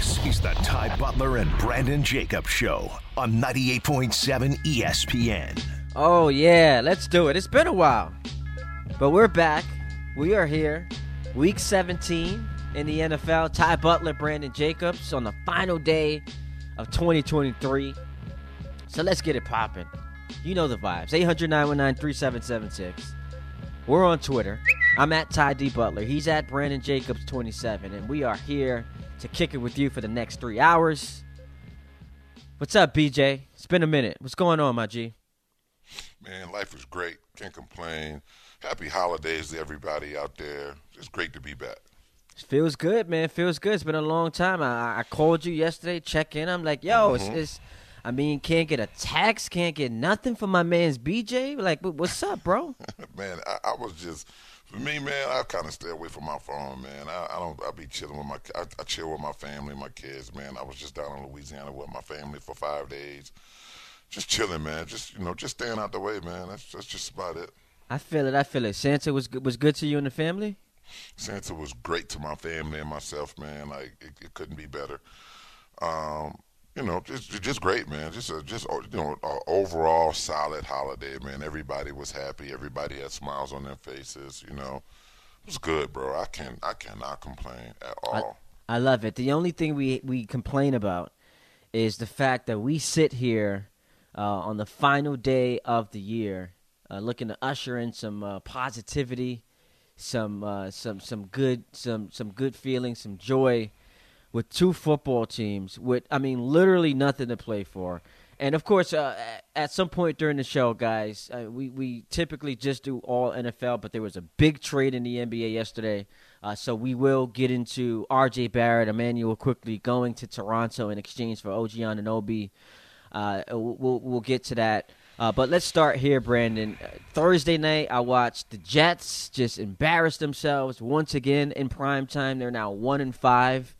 This is the Ty Butler and Brandon Jacobs Show on 98.7 ESPN. Oh, yeah, let's do it. It's been a while, but we're back. We are here. Week 17 in the NFL. Ty Butler, Brandon Jacobs on the final day of 2023. So let's get it popping. You know the vibes. 800 919 3776. We're on Twitter. I'm at Ty D. Butler. He's at Brandon Jacobs 27. And we are here to kick it with you for the next three hours. What's up, BJ? It's been a minute. What's going on, my G? Man, life is great. Can't complain. Happy holidays to everybody out there. It's great to be back. Feels good, man. Feels good. It's been a long time. I, I called you yesterday, check in. I'm like, yo, mm-hmm. it's, it's, I mean, can't get a text, can't get nothing from my man's BJ. Like, what's up, bro? man, I, I was just for me, man, I kind of stay away from my phone, man. I, I don't. I be chilling with my. I, I, chill with my family, my kids, man. I was just down in Louisiana with my family for five days, just chilling, man. Just you know, just staying out the way, man. That's that's just about it. I feel it. I feel it. Santa was was good to you and the family. Santa was great to my family and myself, man. Like it, it couldn't be better. Um, you know, just just great, man. Just a just you know, overall solid holiday, man. Everybody was happy. Everybody had smiles on their faces. You know, it was good, bro. I can I cannot complain at all. I, I love it. The only thing we we complain about is the fact that we sit here uh, on the final day of the year, uh, looking to usher in some uh, positivity, some uh, some some good some some good feelings, some joy with two football teams with I mean literally nothing to play for. And of course, uh, at some point during the show, guys, uh, we we typically just do all NFL, but there was a big trade in the NBA yesterday, uh, so we will get into R.J. Barrett, Immanuel Quickley going to Toronto in exchange for OG Anunoby. Uh, we'll we'll get to that. Uh, but let's start here, Brandon. Uh, Thursday night, I watched the Jets just embarrass themselves once again in prime time. They're now one and five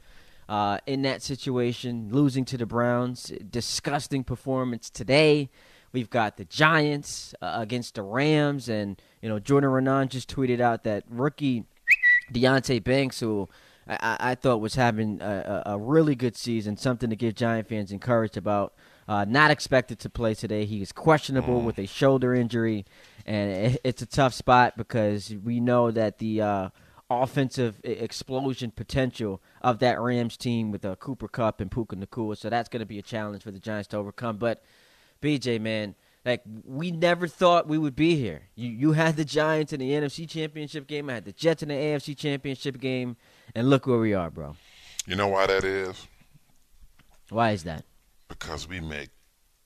uh, in that situation, losing to the Browns. Disgusting performance today. We've got the Giants uh, against the Rams, and you know Jordan Raanan just tweeted out that rookie Deonte Banks, who I, I thought was having a, a, really good season, something to give Giant fans encouraged about. Uh, not expected to play today. He is questionable mm. with a shoulder injury, and it, it's a tough spot because we know that the uh, offensive explosion potential of that Rams team with uh, Cooper Kupp and Puka Nacua. So that's going to be a challenge for the Giants to overcome. But BJ, man, like we never thought we would be here. You you had the Giants in the NFC Championship game. I had the Jets in the AFC Championship game, and look where we are, bro. You know why that is? Why is that? Because we make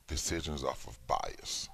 decisions off of bias.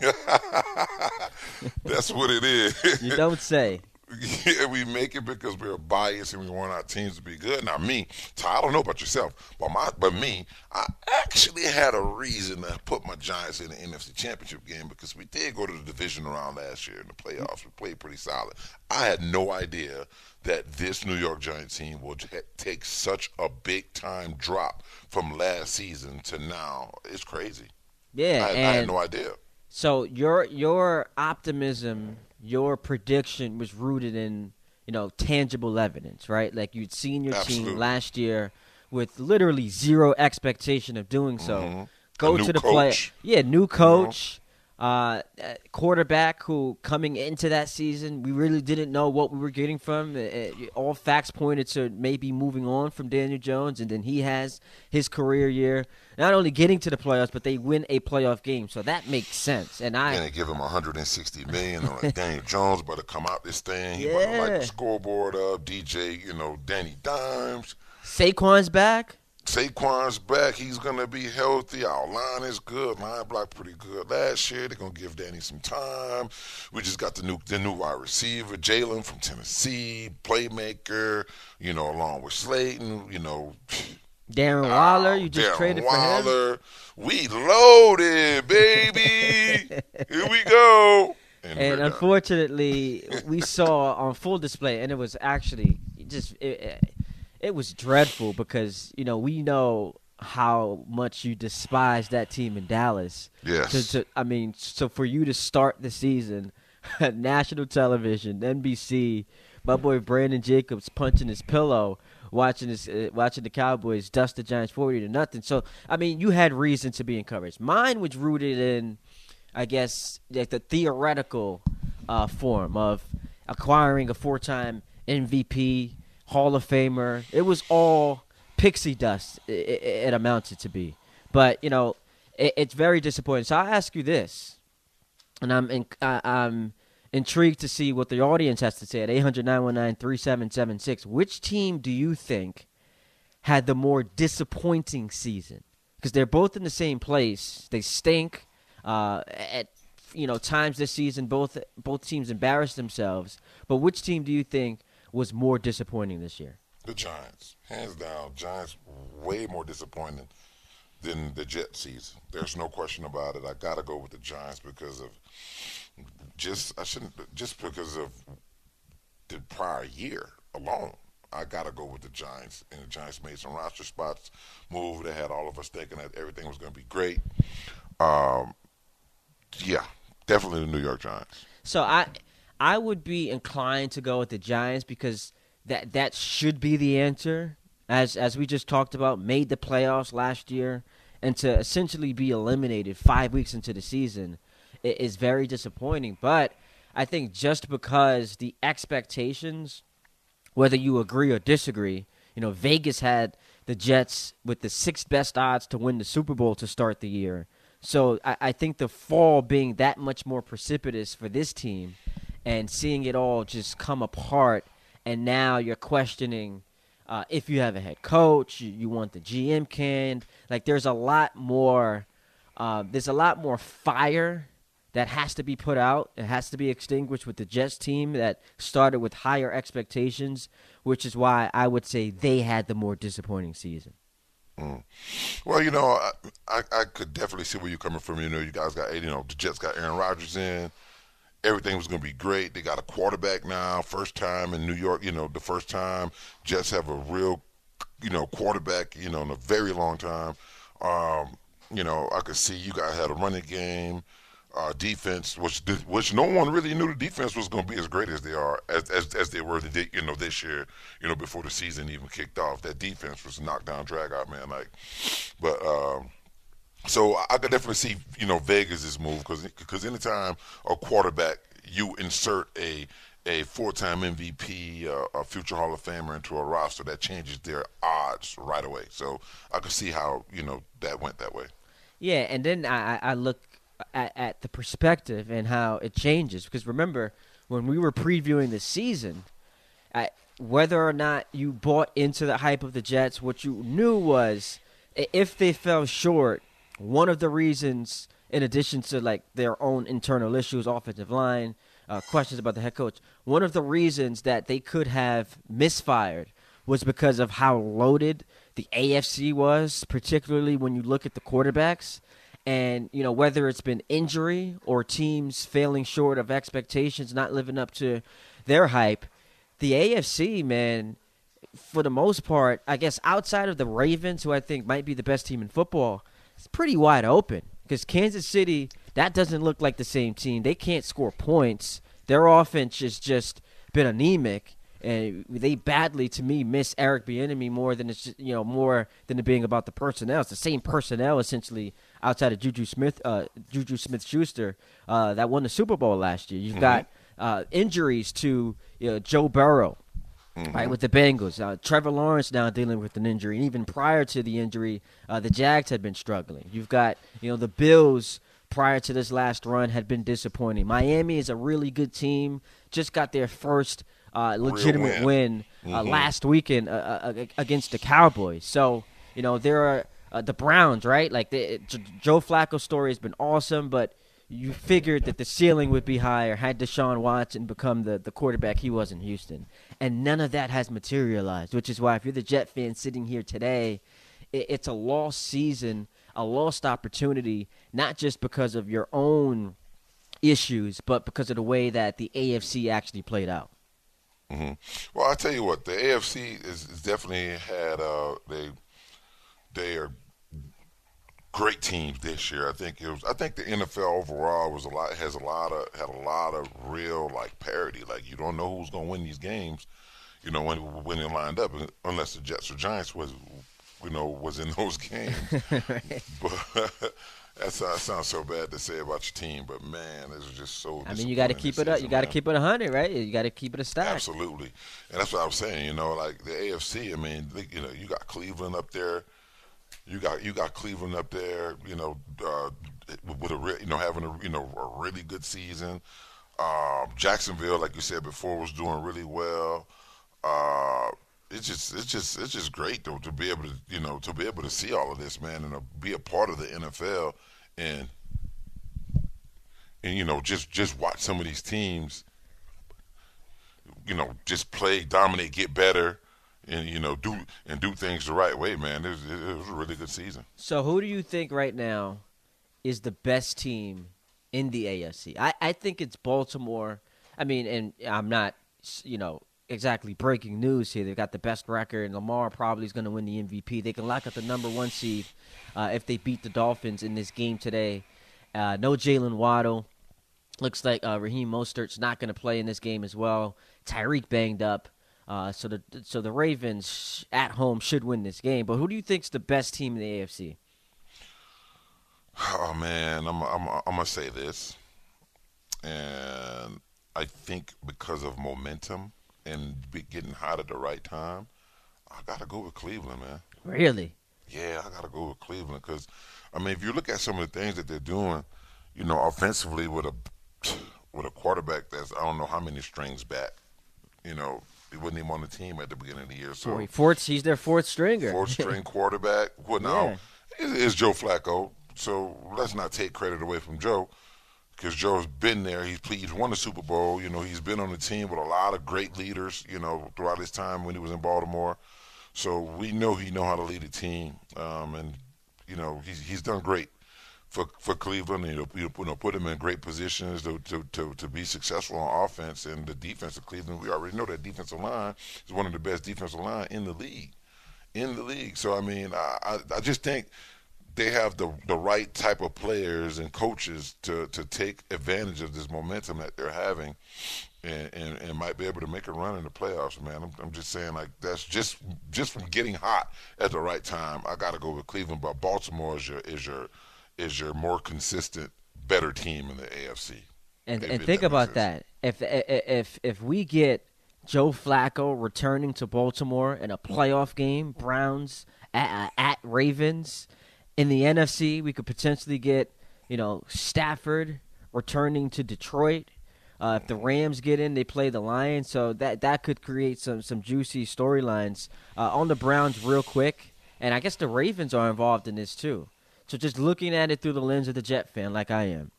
That's what it is. You don't say. Yeah, we make it because we're biased and we want our teams to be good. Now, me, Ty, I don't know about yourself, but my, but me, I actually had a reason to put my Giants in the NFC Championship game because we did go to the division round last year in the playoffs. We played pretty solid. I had no idea that this New York Giants team will take such a big time drop from last season to now. It's crazy. Yeah, I, I had no idea. So your your optimism your prediction was rooted in you know tangible evidence, right? Like you'd seen your Absolutely. team last year with literally zero expectation of doing so. Mm-hmm. Go to the coach. play, yeah, new coach, Uh, uh, quarterback who coming into that season we really didn't know what we were getting from. Uh, uh, all facts pointed to maybe moving on from Daniel Jones, and then he has his career year. Not only getting to the playoffs, but they win a playoff game, so that makes sense. And I and they give him 160 million. like Daniel Jones better come out this thing. He yeah. better light the scoreboard up. DJ, you know, Danny Dimes. Saquon's back. Saquon's back. He's gonna be healthy. Our line is good. Line block pretty good last year. They're gonna give Danny some time. We just got the new the new wide receiver, Jalen from Tennessee, playmaker. You know, along with Slayton. You know. Darren oh, Waller, you just Darren traded Waller. for him. We loaded, baby. Here we go. And, and unfortunately, we saw on full display, and it was actually just it, it was dreadful because you know we know how much you despise that team in Dallas. Yes. To, to, I mean, so for you to start the season, national television, NBC, my boy Brandon Jacobs punching his pillow watching this, uh, watching the Cowboys dust the Giants forty to nothing. So I mean, you had reason to be encouraged. Mine was rooted in, I guess, like the theoretical uh, form of acquiring a four-time MVP, Hall of Famer. It was all pixie dust. It, it, it amounted to be, but you know, it, it's very disappointing. So I ask you this, and I'm in, I, I'm intrigued to see what the audience has to say at 800 3776 Which team do you think had the more disappointing season? Because they're both in the same place. They stink. Uh, at you know times this season, both both teams embarrassed themselves. But which team do you think was more disappointing this year? The Giants, hands down. Giants way more disappointing than the Jet season. There's no question about it. I got to go with the Giants because of just I shouldn't just because of the prior year alone. I gotta go with the Giants, and the Giants made some roster spots move. They had all of us thinking that everything was going to be great. Um, yeah, definitely the New York Giants. So I, I would be inclined to go with the Giants because that that should be the answer. As as we just talked about, made the playoffs last year, and to essentially be eliminated five weeks into the season is very disappointing. But I think just because the expectations, whether you agree or disagree, you know, Vegas had the Jets with the sixth best odds to win the Super Bowl to start the year. So I, I think the fall being that much more precipitous for this team and seeing it all just come apart, and now you're questioning uh, if you have a head coach, you, you want the GM canned. Like there's a lot more. Uh, there's a lot more fire that has to be put out. It has to be extinguished with the Jets team that started with higher expectations, which is why I would say they had the more disappointing season. Mm. Well, you know, I, I, I could definitely see where you're coming from. You know, you guys got you know the Jets got Aaron Rodgers in. Everything was going to be great. They got a quarterback now, first time in New York. You know, the first time Jets have a real, you know, quarterback. You know, in a very long time. Um, you know, I could see you guys had a running game uh, defense, which which no one really knew the defense was going to be as great as they are as, as, as they were the you know this year. You know before the season even kicked off, that defense was knocked down, drag out, man. Like, but um, so I could definitely see you know Vegas's move because because anytime a quarterback you insert a a four-time MVP, uh, a future Hall of Famer into a roster, that changes their odds right away. So I could see how you know that went that way. Yeah, and then I, I look at, at the perspective and how it changes. Because remember, when we were previewing the season, whether or not you bought into the hype of the Jets, what you knew was if they fell short, one of the reasons, in addition to like their own internal issues, offensive line, uh, questions about the head coach, one of the reasons that they could have misfired was because of how loaded the AFC was, particularly when you look at the quarterbacks. And, you know, whether it's been injury or teams failing short of expectations, not living up to their hype, the AFC, man, for the most part, I guess outside of the Ravens, who I think might be the best team in football, it's pretty wide open. Because Kansas City, that doesn't look like the same team. They can't score points. Their offense has just been anemic and they badly to me miss Eric Bieniemy more than it's just, you know more than it being about the personnel. It's the same personnel essentially outside of Juju Smith, uh, Juju Smith Schuster uh, that won the Super Bowl last year. You've mm-hmm. got uh, injuries to you know, Joe Burrow. Mm-hmm. Right with the Bengals, uh, Trevor Lawrence now dealing with an injury, and even prior to the injury, uh, the Jags had been struggling. You've got you know the Bills prior to this last run had been disappointing. Miami is a really good team, just got their first uh, legitimate win, win uh, mm-hmm. last weekend uh, uh, against the Cowboys. So you know there are uh, the Browns, right? Like the, Joe Flacco's story has been awesome, but you figured that the ceiling would be higher had Deshaun Watson become the, the quarterback he was in Houston. And none of that has materialized, which is why if you're the Jet fan sitting here today, it, it's a lost season, a lost opportunity, not just because of your own issues, but because of the way that the AFC actually played out. Mm-hmm. Well, I tell you what, the AFC is, definitely had uh, they they are great teams this year. I think it was. I think the NFL overall was a lot has a lot of had a lot of real like parity. Like you don't know who's going to win these games. you know, when when it lined up, unless the Jets or Giants was, you know, was in those games. but that's that sounds so bad to say about your team, but man, it's just so. I mean, you got to keep it up. You got to keep it hundred, right? You got to keep it a stack. Absolutely, and that's what I was saying. You know, like the AFC. I mean, you know, you got Cleveland up there. You got you got Cleveland up there. You know, uh, with a re- you know having a you know a really good season. Um, Jacksonville, like you said before, was doing really well. Uh, it's just it's just it's just great though to be able to you know to be able to see all of this man and to be a part of the NFL and and you know just just watch some of these teams you know just play dominate get better and you know do and do things the right way man it was, it was a really good season so who do you think right now is the best team in the AFC I, I think it's Baltimore I mean and I'm not you know exactly breaking news here. They've got the best record, and Lamar probably is going to win the MVP. They can lock up the number one seed uh, if they beat the Dolphins in this game today. Uh, no Jalen Waddle. Looks like uh, Raheem Mostert's not going to play in this game as well. Tyreek banged up. Uh, so the so the Ravens at home should win this game. But who do you think's the best team in the AFC? Oh man, I'm I'm I'm gonna say this, and I think because of momentum, and be getting hot at the right time, I got to go with Cleveland, man. Really? Yeah, I got to go with Cleveland because, I mean, if you look at some of the things that they're doing, you know, offensively with a with a quarterback that's I don't know how many strings back, you know, he wasn't even on the team at the beginning of the year. So fourth, he's their fourth stringer, fourth string quarterback. Well, now yeah. is Joe Flacco. So let's not take credit away from Joe because Joe's been there. He's he's won the Super Bowl. You know, he's been on the team with a lot of great leaders. You know, throughout his time when he was in Baltimore. So we know he know how to lead a team, um, and you know he's he's done great for for Cleveland. And, you know, put him in great positions to, to, to, to be successful on offense and the defense of Cleveland. We already know that defensive line is one of the best defensive line in the league, in the league. So I mean, I I, I just think they have the the right type of players and coaches to to take advantage of this momentum that they're having, and, and, and might be able to make a run in the playoffs. Man, I'm, I'm just saying like that's just just from getting hot at the right time. I got to go with Cleveland, but Baltimore is your is your is your more consistent, better team in the AFC. And and think about that. If if if we get Joe Flacco returning to Baltimore in a playoff game, Browns at, at Ravens in the NFC, we could potentially get, you know, Stafford returning to Detroit. Uh, if the Rams get in, they play the Lions, so that that could create some some juicy storylines uh, on the Browns real quick. And I guess the Ravens are involved in this too. So just looking at it through the lens of the Jet fan, like I am,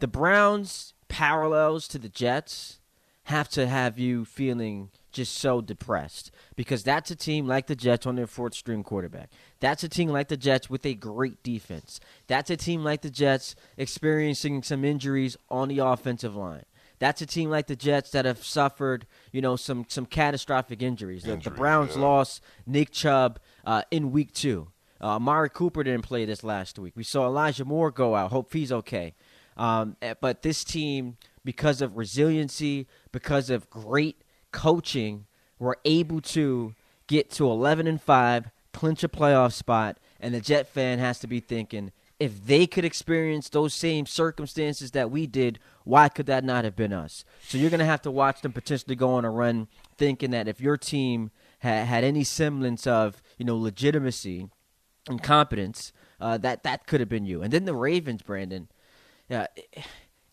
the Browns parallels to the Jets have to have you feeling just so depressed because that's a team like the Jets on their fourth string quarterback. That's a team like the Jets with a great defense. That's a team like the Jets experiencing some injuries on the offensive line. That's a team like the Jets that have suffered, you know, some some catastrophic injuries. the, the, Browns yeah. lost Nick Chubb uh, in week two. Uh, Amari Cooper didn't play this last week. We saw Elijah Moore go out. Hope he's okay. Um, eh, but this team, because of resiliency, because of great coaching were able to get to 11 and 5, clinch a playoff spot, and the Jet fan has to be thinking if they could experience those same circumstances that we did, why could that not have been us? So you're going to have to watch them potentially go on a run thinking that if your team had, had any semblance of, you know, legitimacy and competence, uh, that that could have been you. And then the Ravens, Brandon. Yeah,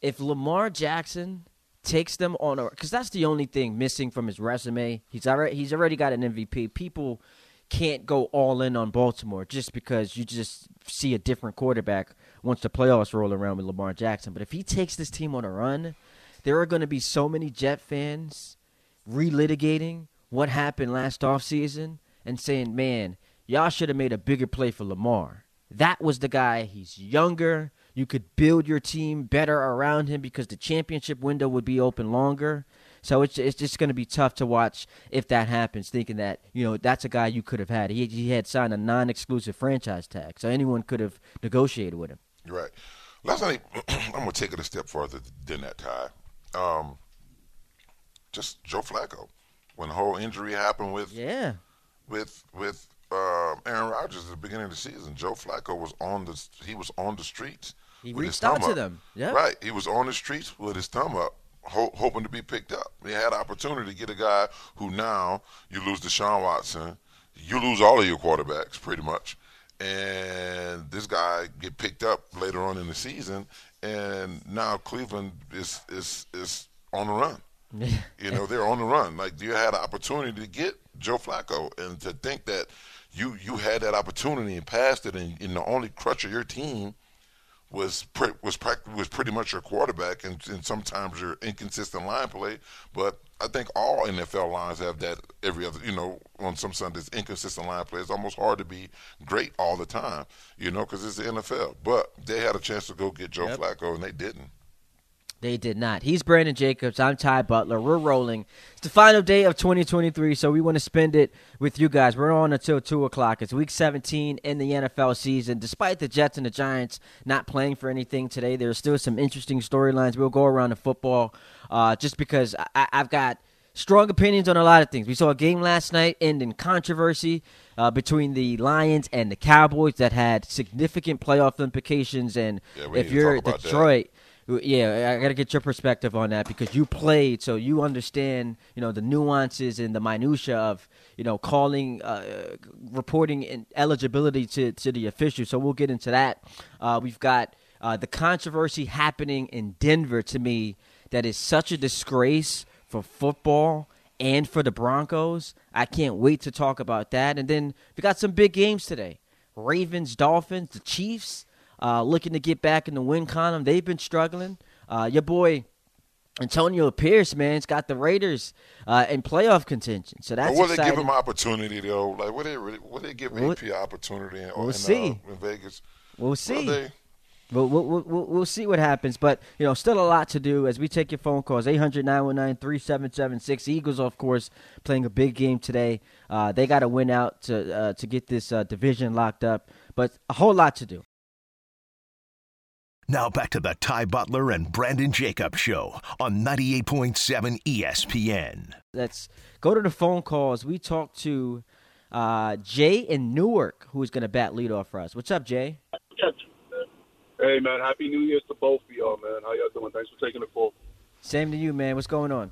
if Lamar Jackson takes them on a because that's the only thing missing from his resume. He's already he's already got an MVP. People can't go all in on Baltimore just because you just see a different quarterback once the playoffs roll around with Lamar Jackson. But if he takes this team on a run, there are going to be so many Jet fans relitigating what happened last offseason and saying, "Man, y'all should have made a bigger play for Lamar." That was the guy. He's younger. You could build your team better around him because the championship window would be open longer. So it's it's just going to be tough to watch if that happens. Thinking that you know that's a guy you could have had. He he had signed a non-exclusive franchise tag, so anyone could have negotiated with him. Right. Last night, I'm going to take it a step further than that, Ty. Um, just Joe Flacco. when the whole injury happened with Yeah. with with um, Aaron Rodgers at the beginning of the season. Joe Flacco was on the he was on the streets. He with his reached out to up. them. Yeah. Right. He was on the streets with his thumb up, ho- hoping to be picked up. He had opportunity to get a guy who now you lose Deshaun Watson, you lose all of your quarterbacks pretty much, and this guy get picked up later on in the season, and now Cleveland is is is on the run. You know, they're on the run. Like you had an opportunity to get Joe Flacco, and to think that you you had that opportunity and passed it, and, and the only crutch of your team was pre- was prac- was pretty much your quarterback, and, and sometimes your inconsistent line play. But I think all NFL lines have that every other. You know, on some Sundays, inconsistent line play. It's almost hard to be great all the time. You know, because it's the NFL. But they had a chance to go get Joe Yep. Flacco, and they didn't. They did not. He's Brandon Jacobs. I'm Ty Butler. We're rolling. It's the final day of 2023, so we want to spend it with you guys. We're on until 2 o'clock. It's week 17 in the NFL season. Despite the Jets and the Giants not playing for anything today, there's still some interesting storylines. We'll go around the football uh, just because I- I've got strong opinions on a lot of things. We saw a game last night end in controversy uh, between the Lions and the Cowboys that had significant playoff implications. And Yeah, if you're about that. Yeah, I got to get your perspective on that because you played, so you understand, you know, the nuances and the minutia of, you know, calling, uh, reporting and eligibility to to the officials. So we'll get into that. Uh, we've got uh, the controversy happening in Denver. To me, that is such a disgrace for football and for the Broncos. I can't wait to talk about that. And then we got some big games today: Ravens, Dolphins, the Chiefs uh, looking to get back in the win column. They've been struggling. Uh, your boy Antonio Pierce, man, has got the Raiders uh, in playoff contention. So that's But will they give him opportunity though? Like, will they really, will they give We'll- AP opportunity in, we'll in, see. Uh, in Vegas? we'll see. We'll, we'll, we'll, we'll see what happens. But, you know, still a lot to do as we take your phone calls. 800 919 3776. Eagles, of course, playing a big game today. Uh, they got to win out to, uh, to get this uh, division locked up. But a whole lot to do. Now back to the Ty Butler and Brandon Jacob Show on 98.7 ESPN. Let's go to the phone calls. We talked to uh, Jay in Newark, who's going to bat leadoff for us. What's up, Jay? Hey man, happy New Year's to both of y'all, man. How y'all doing? Thanks for taking the call. Same to you, man. What's going on?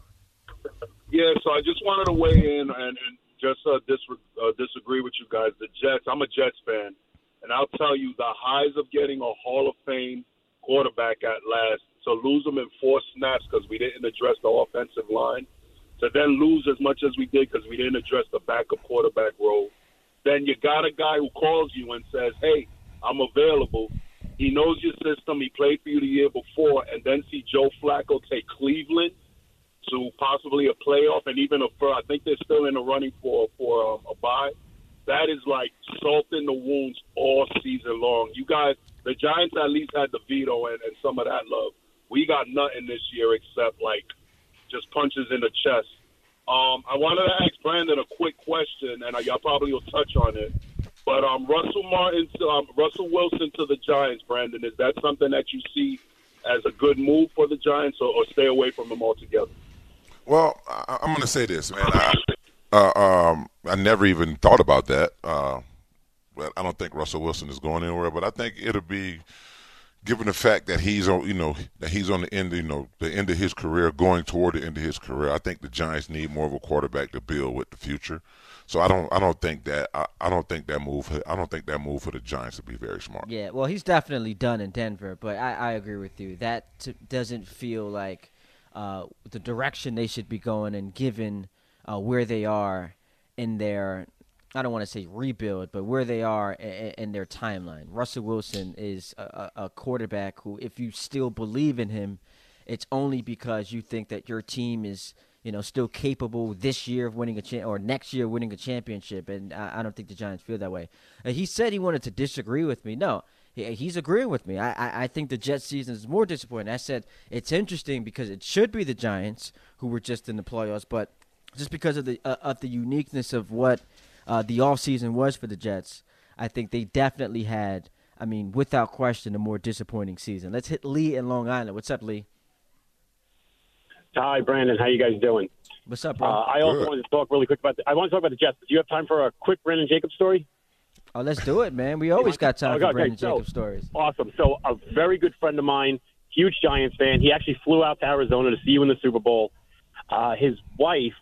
Yeah, so I just wanted to weigh in and, and just uh, dis- uh, disagree with you guys. The Jets, I'm a Jets fan, and I'll tell you the highs of getting a Hall of Fame quarterback at last to lose them in four snaps because we didn't address the offensive line, to then lose as much as we did because we didn't address the backup quarterback role. Then you got a guy who calls you and says, "Hey, I'm available." He knows your system. He played for you the year before, and then see Joe Flacco take Cleveland to possibly a playoff and even a I think they're still in the running for for um, a bye. That is like salt in the wounds all season long. You guys, the Giants at least had DeVito and, and some of that love. We got nothing this year except like just punches in the chest. Um, I wanted to ask Brandon a quick question, and y'all probably will touch on it. But um, Russell Martin, to, um, Russell Wilson to the Giants, Brandon, is that something that you see as a good move for the Giants, or, or stay away from them altogether? Well, I, I'm going to say this, man. I, uh, um, I never even thought about that. Uh, I don't think Russell Wilson is going anywhere. But I think it'll be, given the fact that he's on, you know, that he's on the end, you know, the end of his career, going toward the end of his career. I think the Giants need more of a quarterback to build with the future. So I don't, I don't think that, I, I don't think that move, I don't think that move for the Giants would be very smart. Yeah, well, he's definitely done in Denver, but I, I agree with you. That t- doesn't feel like uh, the direction they should be going, and given uh, where they are in their, I don't want to say rebuild, but where they are in, their timeline. Russell Wilson is a, a quarterback who, if you still believe in him, it's only because you think that your team is you know still capable this year of winning a cha- or next year winning a championship and I, I don't think the Giants feel that way. Uh, he said he wanted to disagree with me. No, he, he's agreeing with me. I, I I think the Jets season is more disappointing. I said it's interesting because it should be the Giants who were just in the playoffs, but just because of the uh, of the uniqueness of what uh, the offseason was for the Jets, I think they definitely had. I mean, without question, a more disappointing season. Let's hit Lee in Long Island. What's up, Lee? Hi, Brandon. How you guys doing? What's up, bro? Uh, I also Good. wanted to talk really quick about. The, I want to talk about the Jets. Do you have time for a quick Brandon Jacobs story? oh, let's do it, man. We always got time Okay, for okay, Brandon so- Jacobs stories. Awesome. So, a very good friend of mine, huge Giants fan. He actually flew out to Arizona to see you in the Super Bowl. Uh, his wife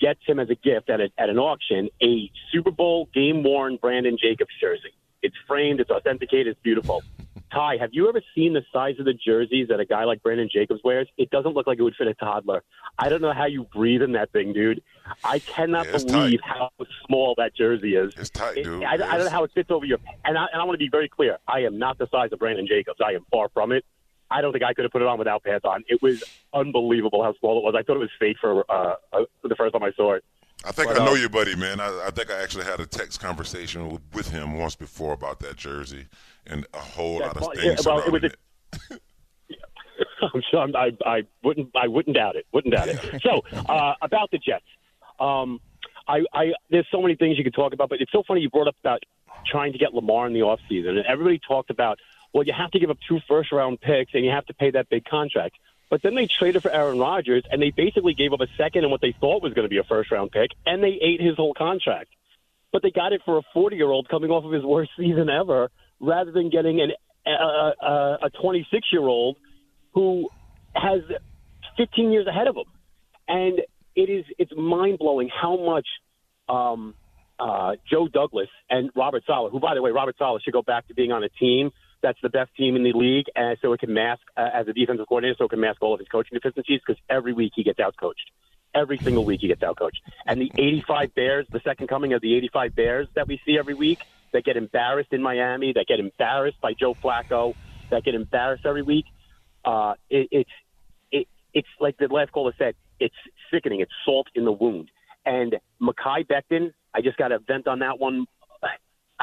gets him as a gift at, a, at an auction a Super Bowl game worn Brandon Jacobs jersey. It's framed, it's authenticated, it's beautiful. Ty, have you ever seen the size of the jerseys that a guy like Brandon Jacobs wears? It doesn't look like it would fit a toddler. I don't know how you breathe in that thing, dude. I cannot Yeah, believe tight. how small that jersey is. It's tight, It- dude. I, I don't know how it fits over your. And I, and I want to be very clear. I am not the size of Brandon Jacobs. I am far from it. I don't think I could have put it on without pants on. It was unbelievable how small it was. I thought it was fake for uh, uh, the first time I saw it. I think But, I know uh, your buddy, man. I, I think I actually had a text conversation with, with him once before about that jersey and a whole lot of well, things yeah, well, it was surrounding a- it. I'm sure I'm, I, I wouldn't I wouldn't doubt it. Wouldn't doubt it. So uh, about the Jets, um, I, I there's so many things you could talk about, but it's so funny you brought up about trying to get Lamar in the offseason. and everybody talked about well, you have to give up two first round picks and you have to pay that big contract. But then they traded for Aaron Rodgers and they basically gave up a second and what they thought was going to be a first round pick, and they ate his whole contract. But they got it for a 40 year old coming off of his worst season ever, rather than getting an a 26 year old who has 15 years ahead of him. And it is it's mind blowing how much um, uh, Joe Douglas and Robert Saleh, who by the way, Robert Saleh should go back to being on a team that's the best team in the league, and so it can mask uh, as a defensive coordinator, so it can mask all of his coaching deficiencies because every week he gets outcoached. Every single week he gets outcoached. And the 85 Bears, the second coming of the 85 Bears that we see every week, that get embarrassed in Miami, that get embarrassed by Joe Flacco, that get embarrassed every week. Uh, it, it's it, it's like the last caller said. It's sickening. It's salt in the wound. And Mekhi Becton, I just got to vent on that one.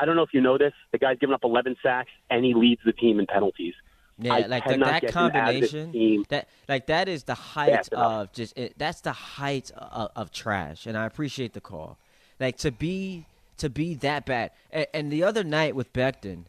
I don't know if you know this. The guy's given up 11 sacks, and he leads the team in penalties. Yeah, I like the, that get him out of this combination. That like that is the height of just it, that's the height of, of trash, and I appreciate the call. Like to be to be that bad, and, and the other night with Becton,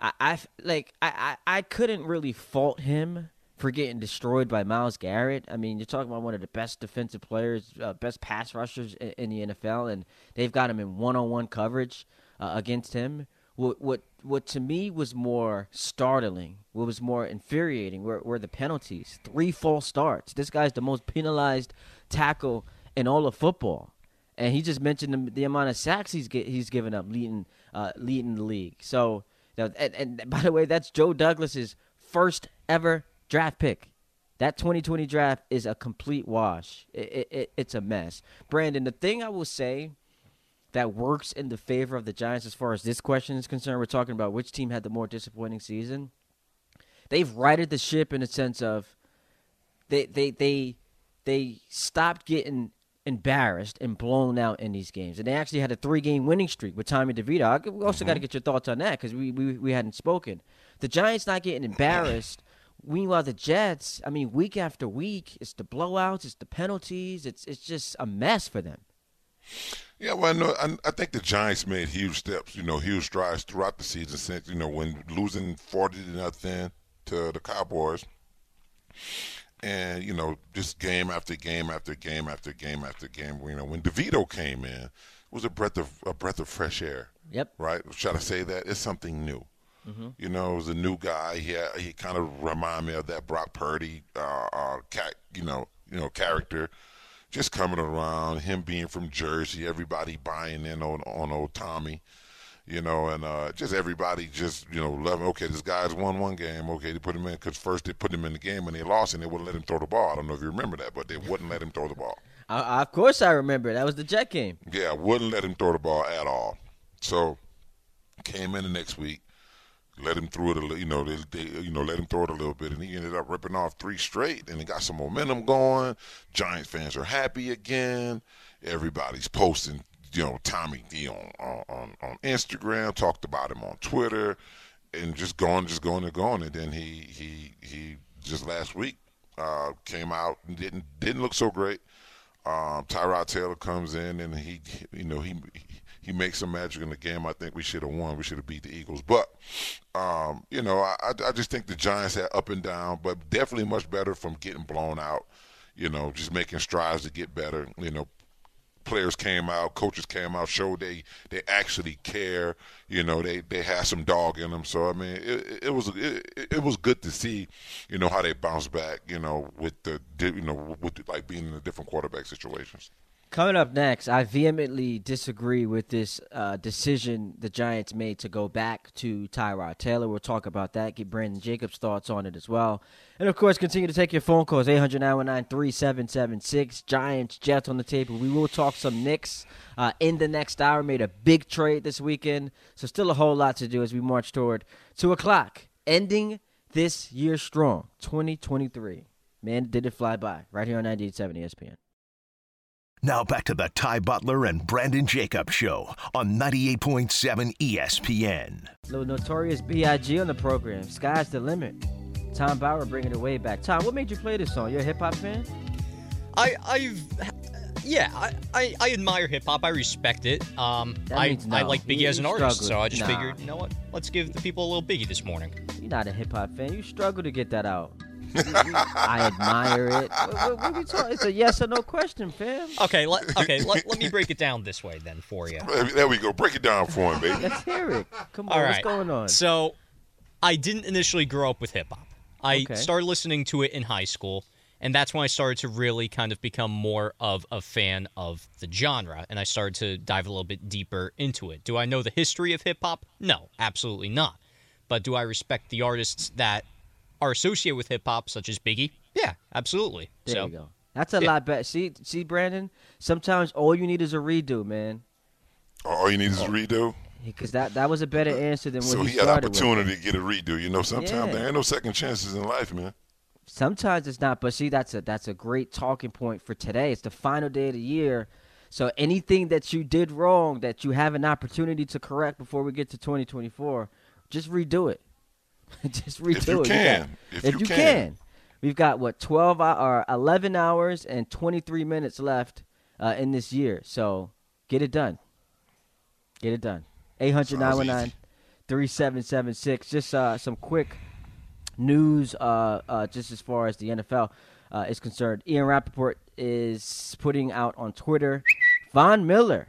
I, I like I, I I couldn't really fault him for getting destroyed by Myles Garrett. I mean, you're talking about one of the best defensive players, uh, best pass rushers in, in the NFL, and they've got him in one-on-one coverage uh, against him. What what what to me was more startling, what was more infuriating, were, were the penalties. Three false starts. This guy's the most penalized tackle in all of football, and he just mentioned the, the amount of sacks he's get, he's given up, leading uh, leading the league. So, and, and by the way, that's Joe Douglas's first ever draft pick. That 2020 draft is a complete wash. It, it, it, it's a mess. Brandon, the thing I will say that works in the favor of the Giants as far as this question is concerned, we're talking about which team had the more disappointing season. They've righted the ship in a sense of they they they they stopped getting embarrassed and blown out in these games, and they actually had a three game winning streak with Tommy DeVito. We also got to mm-hmm. get your thoughts on that because we, we we hadn't spoken. The Giants not getting embarrassed. Meanwhile, the Jets, I mean, week after week, it's the blowouts, it's the penalties, it's it's just a mess for them. Yeah, well, no, I, I think the Giants made huge steps, you know, huge strides throughout the season since, you know, when losing 40 to nothing to the Cowboys. And, you know, just game after game after game after game after game. You know, when DeVito came in, it was a breath of a breath of fresh air. Yep. Right? Should I say that? It's something new. You know, it was a new guy. He had, he kind of reminded me of that Brock Purdy, uh, uh, cat, you know, you know, character. Just coming around, him being from Jersey, everybody buying in on on old Tommy, you know, and uh, just everybody just you know loving. Okay, this guy's won one game. Okay, they put him in because first they put him in the game and they lost and they wouldn't let him throw the ball. I don't know if you remember that, but they wouldn't let him throw the ball. I, of course, I remember that was the Jet game. Yeah, wouldn't let him throw the ball at all. So came in the next week, let him throw it a little, you know, they, they, you know, let him throw it a little bit, and he ended up ripping off three straight, and he got some momentum going. Giants fans are happy again. Everybody's posting, you know, Tommy D on on on Instagram, talked about him on Twitter, and just going, just going and going, and then he he he just last week uh, came out and didn't didn't look so great. Um, Tyrod Taylor comes in and he, you know, he he makes some magic in the game. I think we should have won. We should have beat the Eagles. But, um, you know, I, I just think the Giants had up and down, but definitely much better from getting blown out. you know, just making strides to get better. You know, players came out, coaches came out, showed they they actually care. You know, they they had some dog in them. So I mean, it, it was it, it was good to see, you know, how they bounced back. You know, with the you know with like being in the different quarterback situations. Coming up next, I vehemently disagree with this uh, decision the Giants made to go back to Tyrod Taylor. We'll talk about that, get Brandon Jacobs' thoughts on it as well. And of course, continue to take your phone calls 800 919 3776. Giants, Jets on the table. We will talk some Knicks uh, in the next hour. Made a big trade this weekend. So, still a whole lot to do as we march toward 2 o'clock, ending this year strong, 2023. Man, did it fly by right here on 98.7 ESPN. Now back to the Ty Butler and Brandon Jacobs show on 98.7 ESPN. Little notorious B.I.G. on the program. Sky's the limit. Tom Bauer bringing it way back. Tom, what made you play this song? You're a hip hop fan? I, I've, yeah, I, I, I admire hip hop. I respect it. Um, I, no. I like Biggie You- as an artist, struggle. so I just Nah. figured, you know what? Let's give the people a little Biggie this morning. You're not a hip hop fan. You struggle to get that out. You- you- I admire it. What, what, what we talking? It's a yes or no question, fam. Okay, let, okay, let, let me break it down this way then for you. There we go. Break it down for him, baby. Let's hear it. Come on, All what's going on? So, I didn't initially grow up with hip hop. I Okay. started listening to it in high school, and that's when I started to really kind of become more of a fan of the genre, and I started to dive a little bit deeper into it. Do I know the history of hip hop? No, absolutely not. But do I respect the artists that are associated with hip hop, such as Biggie? Yeah, absolutely. there so, you go. That's a Yeah. lot better. See, see, Brandon. Sometimes all you need is a redo, man. All you need is a redo. Because that that was a better answer than what So he he had started with. opportunity to get a redo. You know, sometimes Yeah. there ain't no second chances in life, man. Sometimes it's not, but see, that's a that's a great talking point for today. It's the final day of the year, so anything that you did wrong that you have an opportunity to correct before we get to 2024, just redo it. just redo If you it. can. If you you can. can, we've got what 12 hou- or 11 hours and 23 minutes left uh, in this year, so get it done. Get it done. 800 Sounds 919 3776. Just uh, some quick news, uh, uh, just as far as the NFL uh, is concerned. Ian Rapoport is putting out on Twitter Von Miller,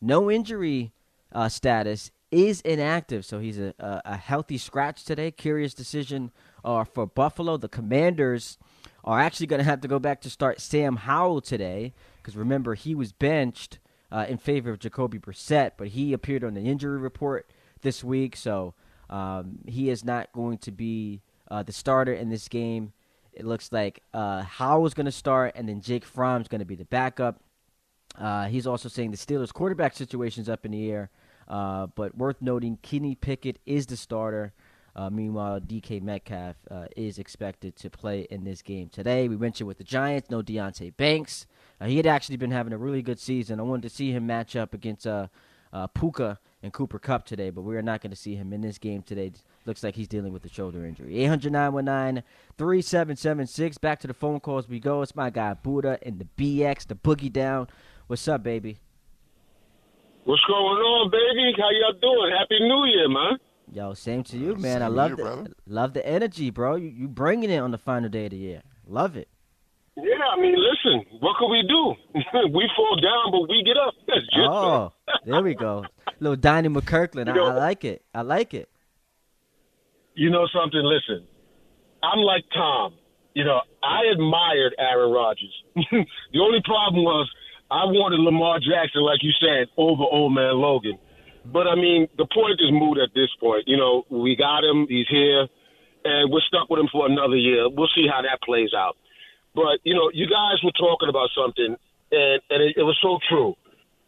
no injury uh, status, is inactive. So he's a, a, a healthy scratch today. Curious decision uh, for Buffalo. The Commanders are actually going to have to go back to start Sam Howell today because remember, he was benched uh, in favor of Jacoby Brissett, but he appeared on the injury report this week. So um, he is not going to be uh, the starter in this game. It looks like uh, Howell's going to start, and then Jake Fromm's going to be the backup. Uh, he's also saying the Steelers' quarterback situation is up in the air, uh, but worth noting, Kenny Pickett is the starter. Uh, meanwhile, DK Metcalf uh, is expected to play in this game today. We mentioned with the Giants, no Deonte Banks. Uh, he had actually been having a really good season. I wanted to see him match up against uh, Puka and Cooper Kupp today, but we are not going to see him in this game today. Looks like he's dealing with a shoulder injury. 800 919 3776. Back to the phone calls we go. It's my guy Buddha and the BX, the boogie down. What's up, baby? What's going on, baby? How y'all doing? Happy New Year, man. Yo, same to you, man. I Same to love you, the brother. love the energy, bro. You you bringing it on the final day of the year. Love it. Yeah, I mean, listen, what can we do? we fall down, but we get up. That's just Oh, there we go. Little Donnie McClurkin. I, You know- I like it. I like it. You know something? Listen, I'm like Tom. You know, I admired Aaron Rodgers. the only problem was I wanted Lamar Jackson, like you said, over old man Logan. But I mean, the point is moot at this point. You know, we got him. He's here, and we're stuck with him for another year. We'll see how that plays out. But you know, you guys were talking about something, and and it, it was so true.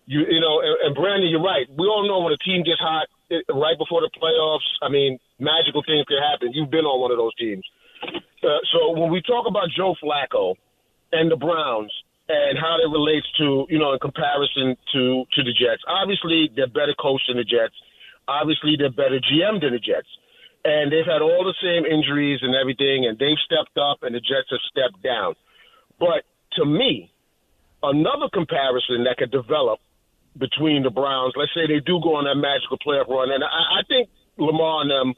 You you know, and, and Brandon, you're right. We all know when a team gets hot it, right before the playoffs. I mean, magical things can happen. You've been on one of those teams. Uh, so when we talk about Joe Flacco and the Browns and how that relates to you know in comparison to to the Jets, obviously they're better coached than the Jets. Obviously they're better GM than the Jets. And they've had all the same injuries and everything, and they've stepped up, and the Jets have stepped down. But to me, another comparison that could develop between the Browns, let's say they do go on that magical playoff run, and I, I think Lamar and them,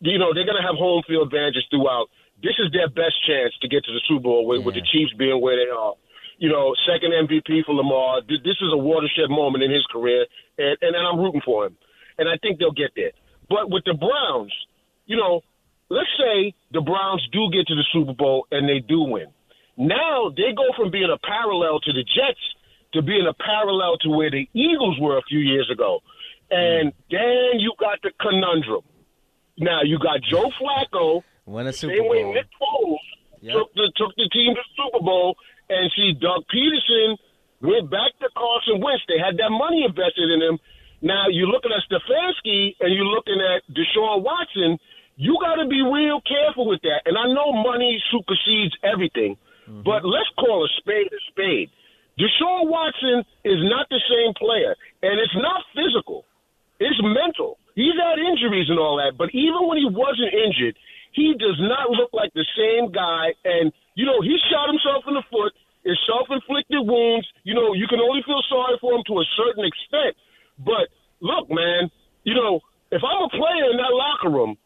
you know, they're going to have home field advantages throughout. this is their best chance to get to the Super Bowl with, with the Chiefs being where they are. You know, second MVP for Lamar. This is a watershed moment in his career, and, and I'm rooting for him. And I think they'll get there. But with the Browns, you know, let's say the Browns do get to the Super Bowl and they do win. Now they go from being a parallel to the Jets to being a parallel to where the Eagles were a few years ago. And mm. then you got the conundrum. Now you got Joe Flacco, Win a Super Bowl. Nick Foles Yep. took the took the team to the Super Bowl, and see Doug Pederson went back to Carson Wentz. They had that money invested in him. Now you're looking at Stefanski and you're looking at Deshaun Watson. You got to be real careful with that. And I know money supersedes everything, mm-hmm. but let's call a spade a spade. Deshaun Watson is not the same player, and it's not physical. It's mental. He's had injuries and all that, but even when he wasn't injured, he does not look like the same guy. And, you know, he shot himself in the foot. It's self inflicted wounds. You know, you can only feel sorry for him to a certain extent. But look, man, you know, if I'm a player in that locker room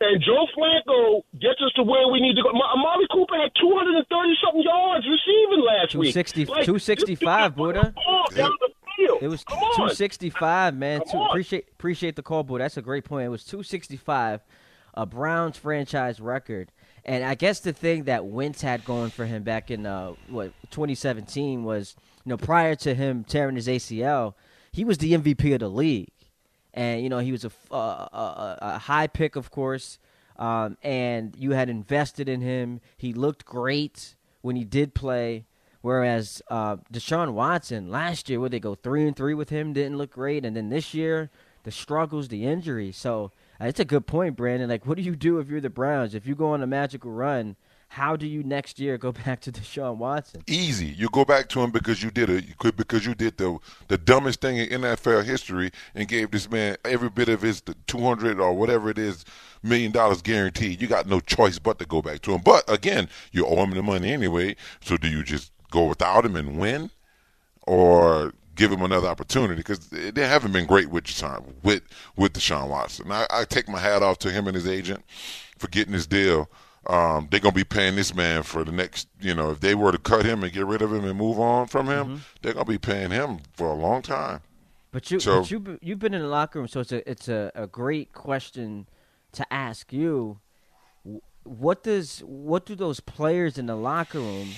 and Joe Flacco gets us to where we need to go, Ma- Amari Cooper had 230 something yards receiving last week. Like, 265, Buddha. ball down the field. It was 265, man. Two, appreciate appreciate the call, boy. That's a great point. It was 265, a Browns franchise record. And I guess the thing that Wentz had going for him back in uh, what 2017 was, you know, prior to him tearing his ACL, he was the MVP of the league, and you know he was a uh, a, a high pick, of course. Um, and you had invested in him. He looked great when he did play. Whereas uh, Deshaun Watson last year, where they go three and three with him, didn't look great, and then this year the struggles, the injuries. So it's a good point, Brandon. Like, what do you do if you're the Browns? If you go on a magical run, how do you next year go back to Deshaun Watson? Easy. You go back to him because you did it. Because you did the the dumbest thing in NFL history and gave this man every bit of his two hundred or whatever it is million dollars guaranteed. You got no choice but to go back to him. But again, you owe him the money anyway. So do you just go without him and win, or give him another opportunity? Because they haven't been great with Deshaun, with with Deshaun Watson. I, I take my hat off to him and his agent for getting this deal. Um, they're gonna be paying this man for the next, you know, if they were to cut him and get rid of him and move on from him, they're gonna be paying him for a long time. But you, so, but you, you've been in the locker room, so it's a, it's a, a great question to ask you. What does, what do those players in the locker room,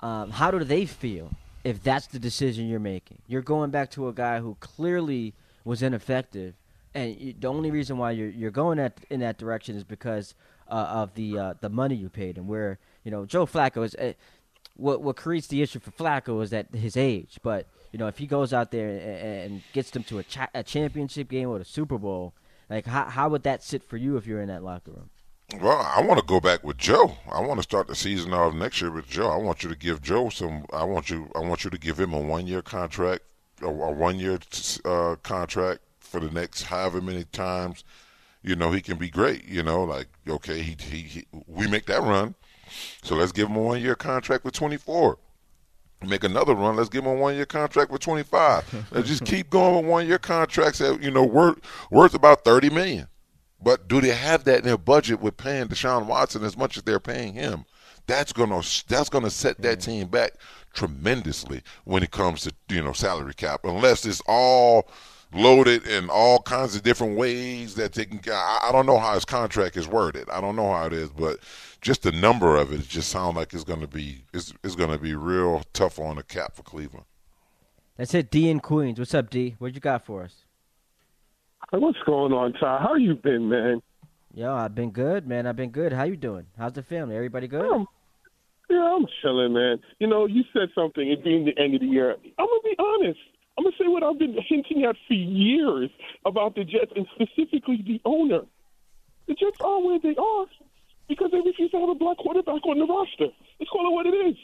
um, how do they feel if that's the decision you're making? You're going back to a guy who clearly was ineffective, and you, the only reason why you're you're going that in that direction is because uh, of the uh, the money you paid him. Where you know Joe Flacco is. Uh, what what creates the issue for Flacco is that his age. But you know, if he goes out there and, and gets them to a, cha- a championship game or the Super Bowl, like how how would that sit for you if you're in that locker room? Well, I want to go back with Joe. I want to start the season off next year with Joe. I want you to give Joe some. I want you. I want you to give him a one-year contract, a, a one-year uh, contract for the next however many times. You know he can be great. You know, like okay, he, he, he we make that run, so let's give him a one-year contract with 24. Make another run. Let's give him a one-year contract with 25. let's just keep going with one-year contracts that you know worth worth about 30 million. But do they have that in their budget with paying Deshaun Watson as much as they're paying him? That's gonna that's gonna set that team back tremendously when it comes to you know salary cap. Unless it's all loaded in all kinds of different ways that they can. I, I don't know how his contract is worded. I don't know how it is, but just the number of it just sounds like it's gonna be it's, it's gonna be real tough on the cap for Cleveland. That's it. D in Queens. What's up, D? What you got for us? Hey, What's going on, Ty? How you been, man? Yo, I've been good, man. I've been good. How you doing? How's the family? Everybody good? Um, yeah, I'm chilling, man. You know, you said something. It being the end of the year. I'm gonna be honest. I'm gonna say what I've been hinting at for years about the Jets and specifically the owner. The Jets are where they are because they refuse to have a black quarterback on the roster. Let's call it what it is.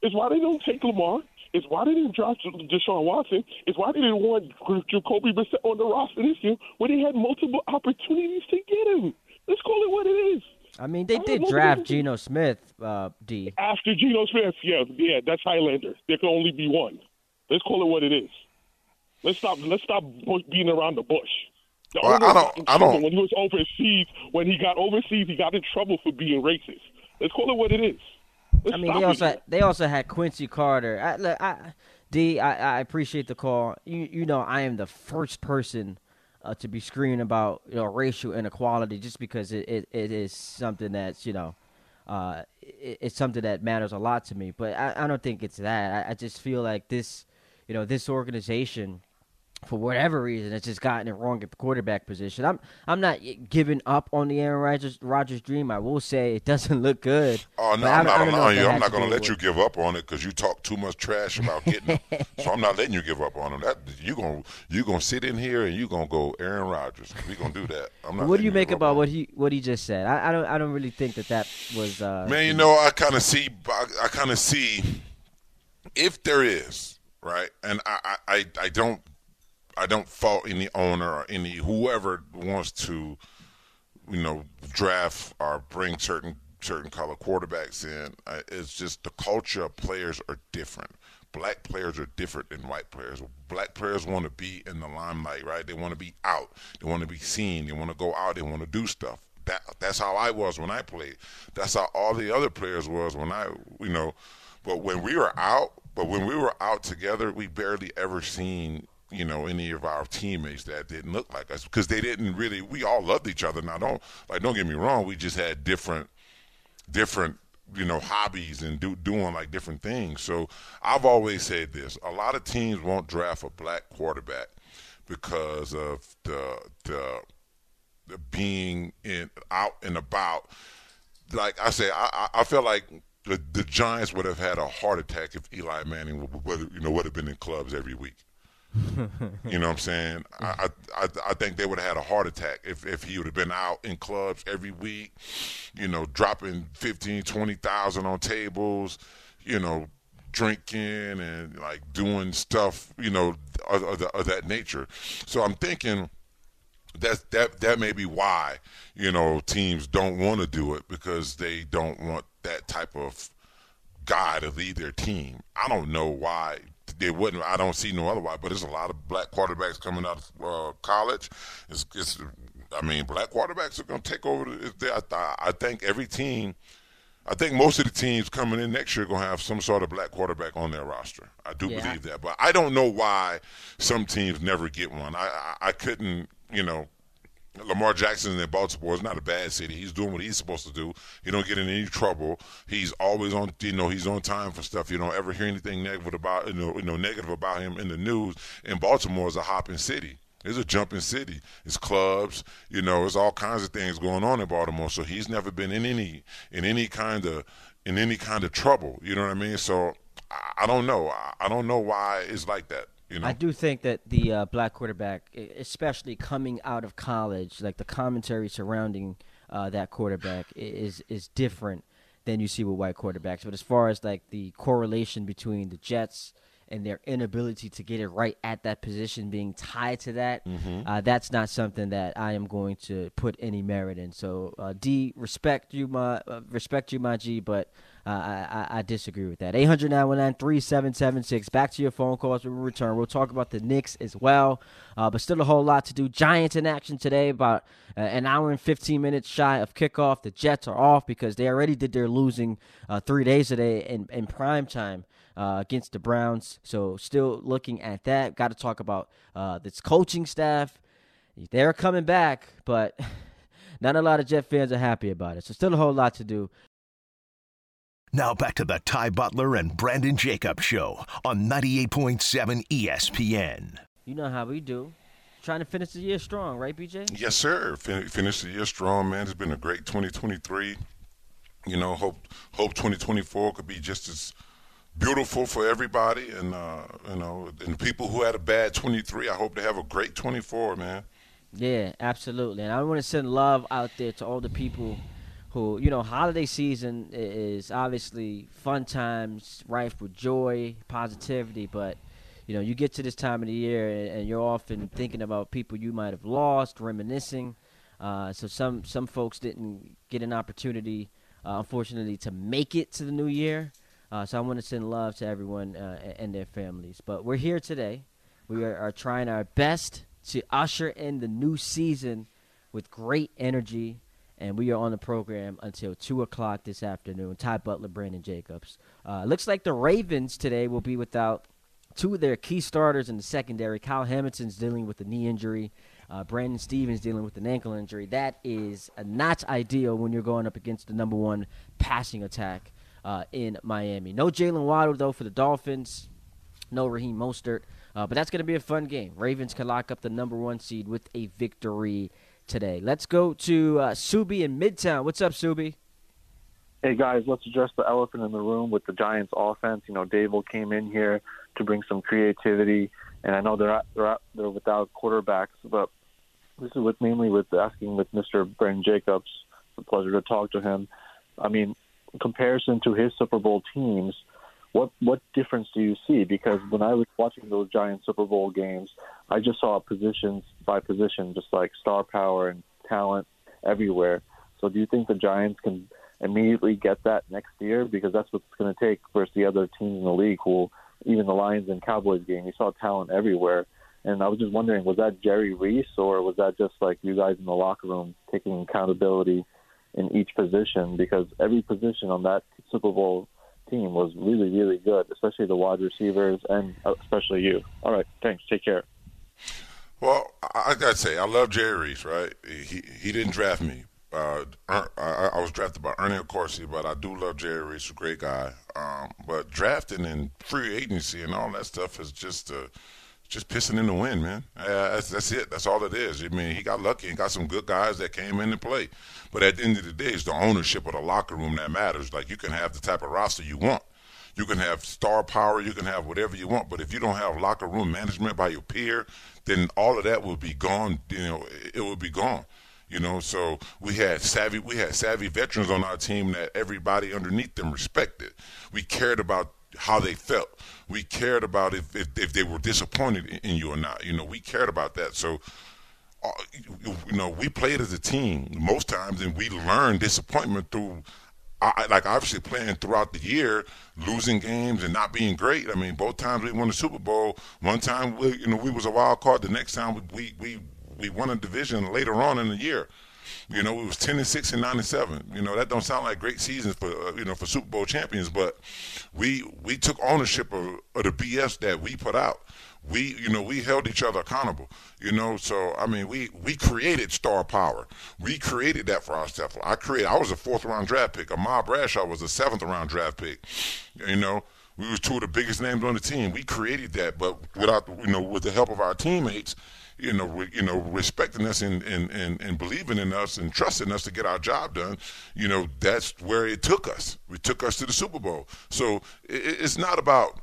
It's why they don't take Lamar. It's why they didn't draft Deshaun Watson. is why they didn't want Jacoby Brissett on the roster this year when they had multiple opportunities to get him. Let's call it what it is. I mean, they I did draft know. Geno Smith, uh, D. After Geno Smith, yeah, yeah, that's Highlander. There can only be one. Let's call it what it is. Let's stop. Let's stop bu- beating around the bush. The Well, I don't- I don't- When he was overseas, when he got overseas, he got in trouble for being racist. Let's call it what it is. I mean, they also they also had Quincy Carter. I, look, I, D, I, I appreciate the call. You you know, I am the first person uh, to be screaming about you know racial inequality just because it, it, it is something that's you know. Uh, it, it's something that matters a lot to me, but I, I don't think it's that. I, I just feel like this, you know, this organization, for whatever reason, it's just gotten it wrong at the quarterback position. I'm I'm not giving up on the Aaron Rodgers, Rodgers dream. I will say it doesn't look good. Oh no, I'm not know if you. I'm not going to let you give up on it because you talk too much trash about getting them. so I'm not letting you give up on him. That you gonna you gonna sit in here and you're gonna go Aaron Rodgers. We gonna do that. I'm not. What do you make about what he what he just said? I, I don't I don't really think that that was. Uh, Man, you know, I kind of see, I, I kind of see if there is right, and I, I, I don't, I don't fault any owner or any whoever wants to, you know, draft or bring certain certain color quarterbacks in. It's just the culture of players are different. Black players are different than white players. Black players want to be in the limelight, right? They want to be out. They want to be seen. They want to go out. They want to do stuff. That that's how I was when I played. That's how all the other players was when I, you know. But when we were out, but when we were out together, we barely ever seen you know any of our teammates that didn't look like us because they didn't really. We all loved each other. Now don't like don't get me wrong. We just had different different you know hobbies and do doing like different things. So I've always said this: a lot of teams won't draft a black quarterback because of the the, the being in out and about. Like I say, I I feel like. The, the Giants would have had a heart attack if Eli Manning would, would you know would have been in clubs every week. You know what I'm saying? I, I I think they would have had a heart attack if, if he would have been out in clubs every week, you know, dropping 15, 20,000 on tables, you know, drinking and like doing stuff, you know, of, of, of that nature. So I'm thinking that that that may be why you know teams don't want to do it because they don't want that type of guy to lead their team. I don't know why they wouldn't. I don't see no other why. But there's a lot of black quarterbacks coming out of uh, college. It's, it's, I mean, black quarterbacks are going to take over. The, I, I think every team. I think most of the teams coming in next year are going to have some sort of black quarterback on their roster. I do Yeah. believe that, but I don't know why some teams never get one. I I, I couldn't, you know, Lamar Jackson in Baltimore is not a bad city. He's doing what he's supposed to do. He don't get in any trouble. He's always on. You know, he's on time for stuff. You don't ever hear anything negative about you know, you know negative about him in the news. And Baltimore is a hopping city. It's a jumping city. It's clubs. You know, it's all kinds of things going on in Baltimore. So he's never been in any in any kind of in any kind of trouble. You know what I mean? So I, I don't know. I, I don't know why it's like that. You know. I do think that the uh, black quarterback, especially coming out of college, like the commentary surrounding uh, that quarterback is is different than you see with white quarterbacks. But as far as like the correlation between the Jets and their inability to get it right at that position being tied to that, uh, that's not something that I am going to put any merit in. So uh, D, respect you, my uh, respect you, my G, but. Uh, I, I, disagree with that. 800 3776. Back to your phone calls we return. We'll talk about the Knicks as well, uh, but still a whole lot to do. Giants in action today, about uh, an hour and 15 minutes shy of kickoff. The Jets are off because they already did their losing uh, three days today in, in prime time. Uh, against the Browns, so still looking at that. Got to talk about uh, this coaching staff. They're coming back, but not a lot of Jet fans are happy about it. So still a whole lot to do. Now back to the Ty Butler and Brandon Jacob Show on 98.7 ESPN. You know how we do. Trying to finish the year strong, right, BJ? Yes, sir. Fin- finish the year strong, man. It's been a great 2023. You know, hope hope 2024 could be just as beautiful for everybody, and uh, you know, and people who had a bad 23, I hope they have a great 24, man. Yeah, absolutely. And I want to send love out there to all the people who, you know, holiday season is obviously fun times, rife with joy, positivity, but you know, you get to this time of the year and, and you're often thinking about people you might have lost, reminiscing. Uh, so some some folks didn't get an opportunity, uh, unfortunately, to make it to the new year. Uh, so I want to send love to everyone uh, and their families. But we're here today. We are, are trying our best to usher in the new season with great energy and we are on the program until 2 o'clock this afternoon. Ty Butler, Brandon Jacobs. Uh, looks like the Ravens today will be without two of their key starters in the secondary. Kyle Hamilton's dealing with a knee injury. Uh, Brandon Stephens dealing with an ankle injury. That is not ideal when you're going up against the number one passing attack uh, in Miami. No Jaylen Waddle, though, for the Dolphins. No Raheem Mostert. Uh, but that's going to be a fun game. Ravens can lock up the number one seed with a victory today. Let's go to uh, Subi in Midtown. What's up, Subi? Hey guys, let's address the elephant in the room with the Giants' offense. You know, Daboll came in here to bring some creativity, and I know they're out, they're out, they're without quarterbacks, but this is with mainly with asking with Mr. Brandon Jacobs. It's a pleasure to talk to him. I mean, comparison to his Super Bowl teams, what what difference do you see? Because when I was watching those giant Super Bowl games, I just saw positions by position, just like star power and talent everywhere. So do you think the Giants can immediately get that next year? Because that's what's going to take versus the other teams in the league. Who even the Lions and Cowboys game, you saw talent everywhere. And I was just wondering, was that Jerry Reese or was that just like you guys in the locker room taking accountability in each position? Because every position on that Super Bowl team was really, really good, especially the wide receivers and especially you. All right, thanks. Take care. Well, I gotta say, I love Jerry Reese. Right? He he didn't draft me. Uh, I, I was drafted by Ernie Accorsi, but I do love Jerry Reese, a great guy. Um, but drafting and free agency and all that stuff is just uh, just pissing in the wind, man. Uh, that's, that's it. That's all it is. I mean, he got lucky and got some good guys that came in and played. But at the end of the day, it's the ownership of the locker room that matters. Like you can have the type of roster you want. You can have star power, you can have whatever you want, but if you don't have locker room management by your peer, then all of that will be gone. You know, it will be gone. You know, so we had savvy we had savvy veterans on our team that everybody underneath them respected. We cared about how they felt. We cared about if, if, if they were disappointed in you or not. You know, we cared about that. So, uh, you know, we played as a team most times, and we learned disappointment through. I, like obviously playing throughout the year, losing games and not being great. I mean, both times we won the Super Bowl. One time, we, you know, we was a wild card. The next time, we we we won a division later on in the year. You know, it was ten and six and nine and seven. You know, that don't sound like great seasons for uh, you know for Super Bowl champions, but we we took ownership of, of the BS that we put out. We you know we held each other accountable. You know, so I mean we we created star power. We created that for ourselves. I created. I was a fourth round draft pick. Ahmad Bradshaw was a seventh round draft pick. You know. We was two of the biggest names on the team. We created that, but without you know, with the help of our teammates, you know, re, you know, respecting us and, and, and, and believing in us and trusting us to get our job done, you know, that's where it took us. We took us to the Super Bowl. So it, it's not about,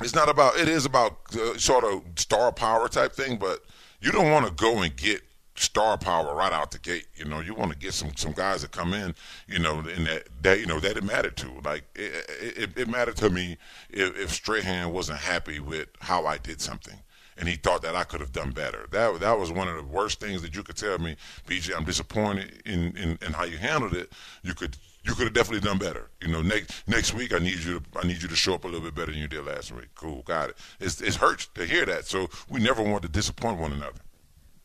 it's not about, it is about uh, sort of star power type thing, but you don't want to go and get star power right out the gate. You know, you want to get some some guys that come in, you know, and that that you know that it mattered to. Like it, it, it mattered to me if, if Strahan wasn't happy with how I did something and he thought that I could have done better. That that was one of the worst things that you could tell me, BJ. I'm disappointed in, in, in how you handled it. You could you could have definitely done better. You know, next next week I need you to I need you to show up a little bit better than you did last week. Cool, got it. It's it hurts to hear that. So we never want to disappoint one another.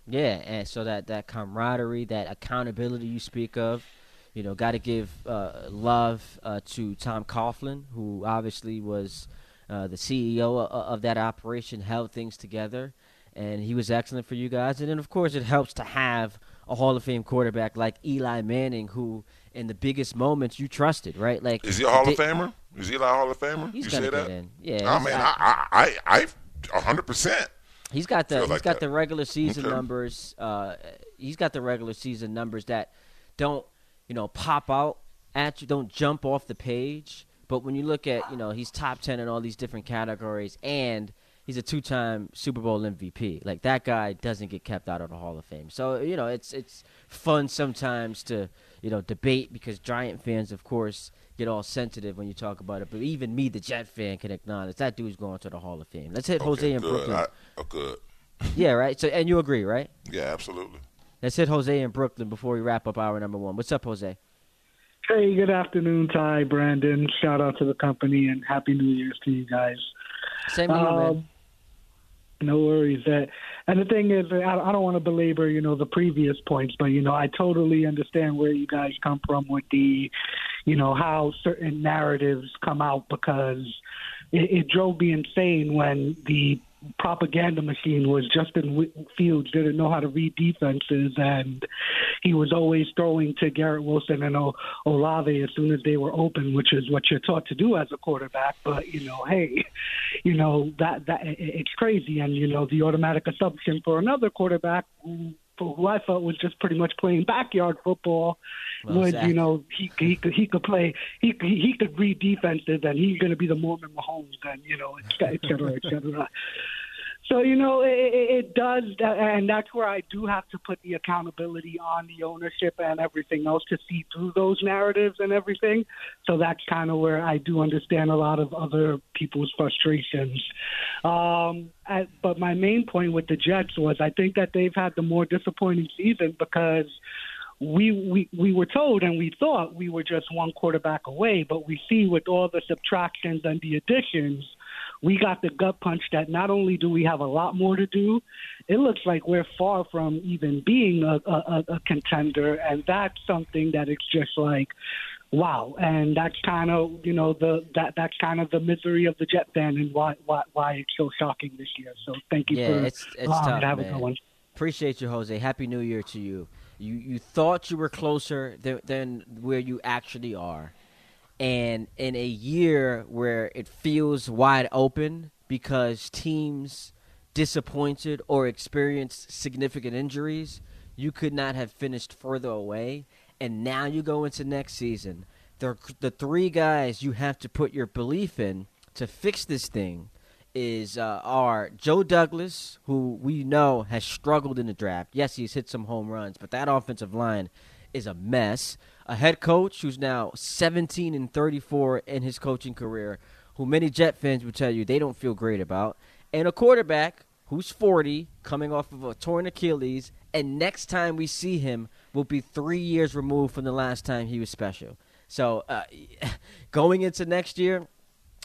Yeah, and so that that camaraderie, that accountability you speak of, you know, got to give uh, love uh, to Tom Coughlin, who obviously was uh, the CEO of, of that operation held things together, and he was excellent for you guys. And then, of course, it helps to have a Hall of Fame quarterback like Eli Manning, who in the biggest moments you trusted, right? Like, is he a Hall of Famer? Is Eli a Hall of Famer? He's you gonna say get that? in. Yeah, I mean, I, I, I, I, hundred percent. He's got the he's like got that. the regular season Okay. numbers. Uh, he's got the regular season numbers that don't you know pop out at you, don't jump off the page. But when you look at you know he's top ten in all these different categories, and he's a two-time Super Bowl MVP. Like that guy doesn't get kept out of the Hall of Fame. So you know it's it's fun sometimes to you know debate because Giant fans, of course, get all sensitive when you talk about it. But even me, the Jet fan, can acknowledge that dude's going to the Hall of Fame. Let's hit Jose okay, in good. Brooklyn. I, oh, good. Yeah, right. So and you agree, right? Yeah, absolutely. Let's hit Jose in Brooklyn before we wrap up hour number one. What's up, Jose? Hey, good afternoon, Ty, Brandon. Shout out to the company and Happy New Year's to you guys. Same you, man. Um, No worries. Uh, And the thing is, I, I don't want to belabor, you know, the previous points, but you know, I totally understand where you guys come from with the, you know, how certain narratives come out because it, it drove me insane when the propaganda machine was Justin Fields didn't know how to read defenses, and he was always throwing to Garrett Wilson and Olave as soon as they were open, which is what you're taught to do as a quarterback. But you know, hey, you know that that it's crazy, and you know the automatic assumption for another quarterback who I thought was just pretty much playing backyard football. Well, would you know he he could he could play he he could read defenses and he's going to be the Mormon Mahomes and you know et cetera et cetera. So you know it, it does, and that's where I do have to put the accountability on the ownership and everything else to see through those narratives and everything. So that's kind of where I do understand a lot of other people's frustrations. Um, I, but my main point with the Jets was I think that they've had the more disappointing season because we, we we were told and we thought we were just one quarterback away, but we see with all the subtractions and the additions we got the gut punch that not only do we have a lot more to do, it looks like we're far from even being a, a, a contender, and that's something that it's just like wow. And that's kind of you know the that that's kind of the misery of the jet fan and why why why it's so shocking this year. So thank you yeah, for it's, it's um, tough, having man. appreciate you jose. Happy new year to you. You you thought you were closer than, than where you actually are and in a year where it feels wide open because teams disappointed or experienced significant injuries, you could not have finished further away. And now you go into next season. The, the three guys you have to put your belief in to fix this thing is uh, are Joe Douglas, who we know has struggled in the draft. Yes, he's hit some home runs, but that offensive line is a mess. A head coach who's now 17 and 34 in his coaching career, who many Jet fans would tell you they don't feel great about, and a quarterback who's 40, coming off of a torn Achilles, and next time we see him will be three years removed from the last time he was special. So uh, going into next year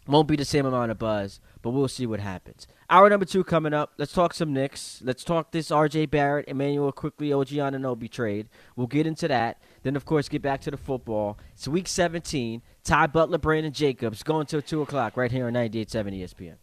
won't be the same amount of buzz, but we'll see what happens. Hour number two coming up. Let's talk some Knicks. Let's talk this R.J. Barrett, Immanuel Quickley, OG Anunoby trade. We'll get into that. Then, of course, get back to the football. It's Week 17. Ty Butler, Brandon Jacobs, going till 2 o'clock right here on 98.7 ESPN.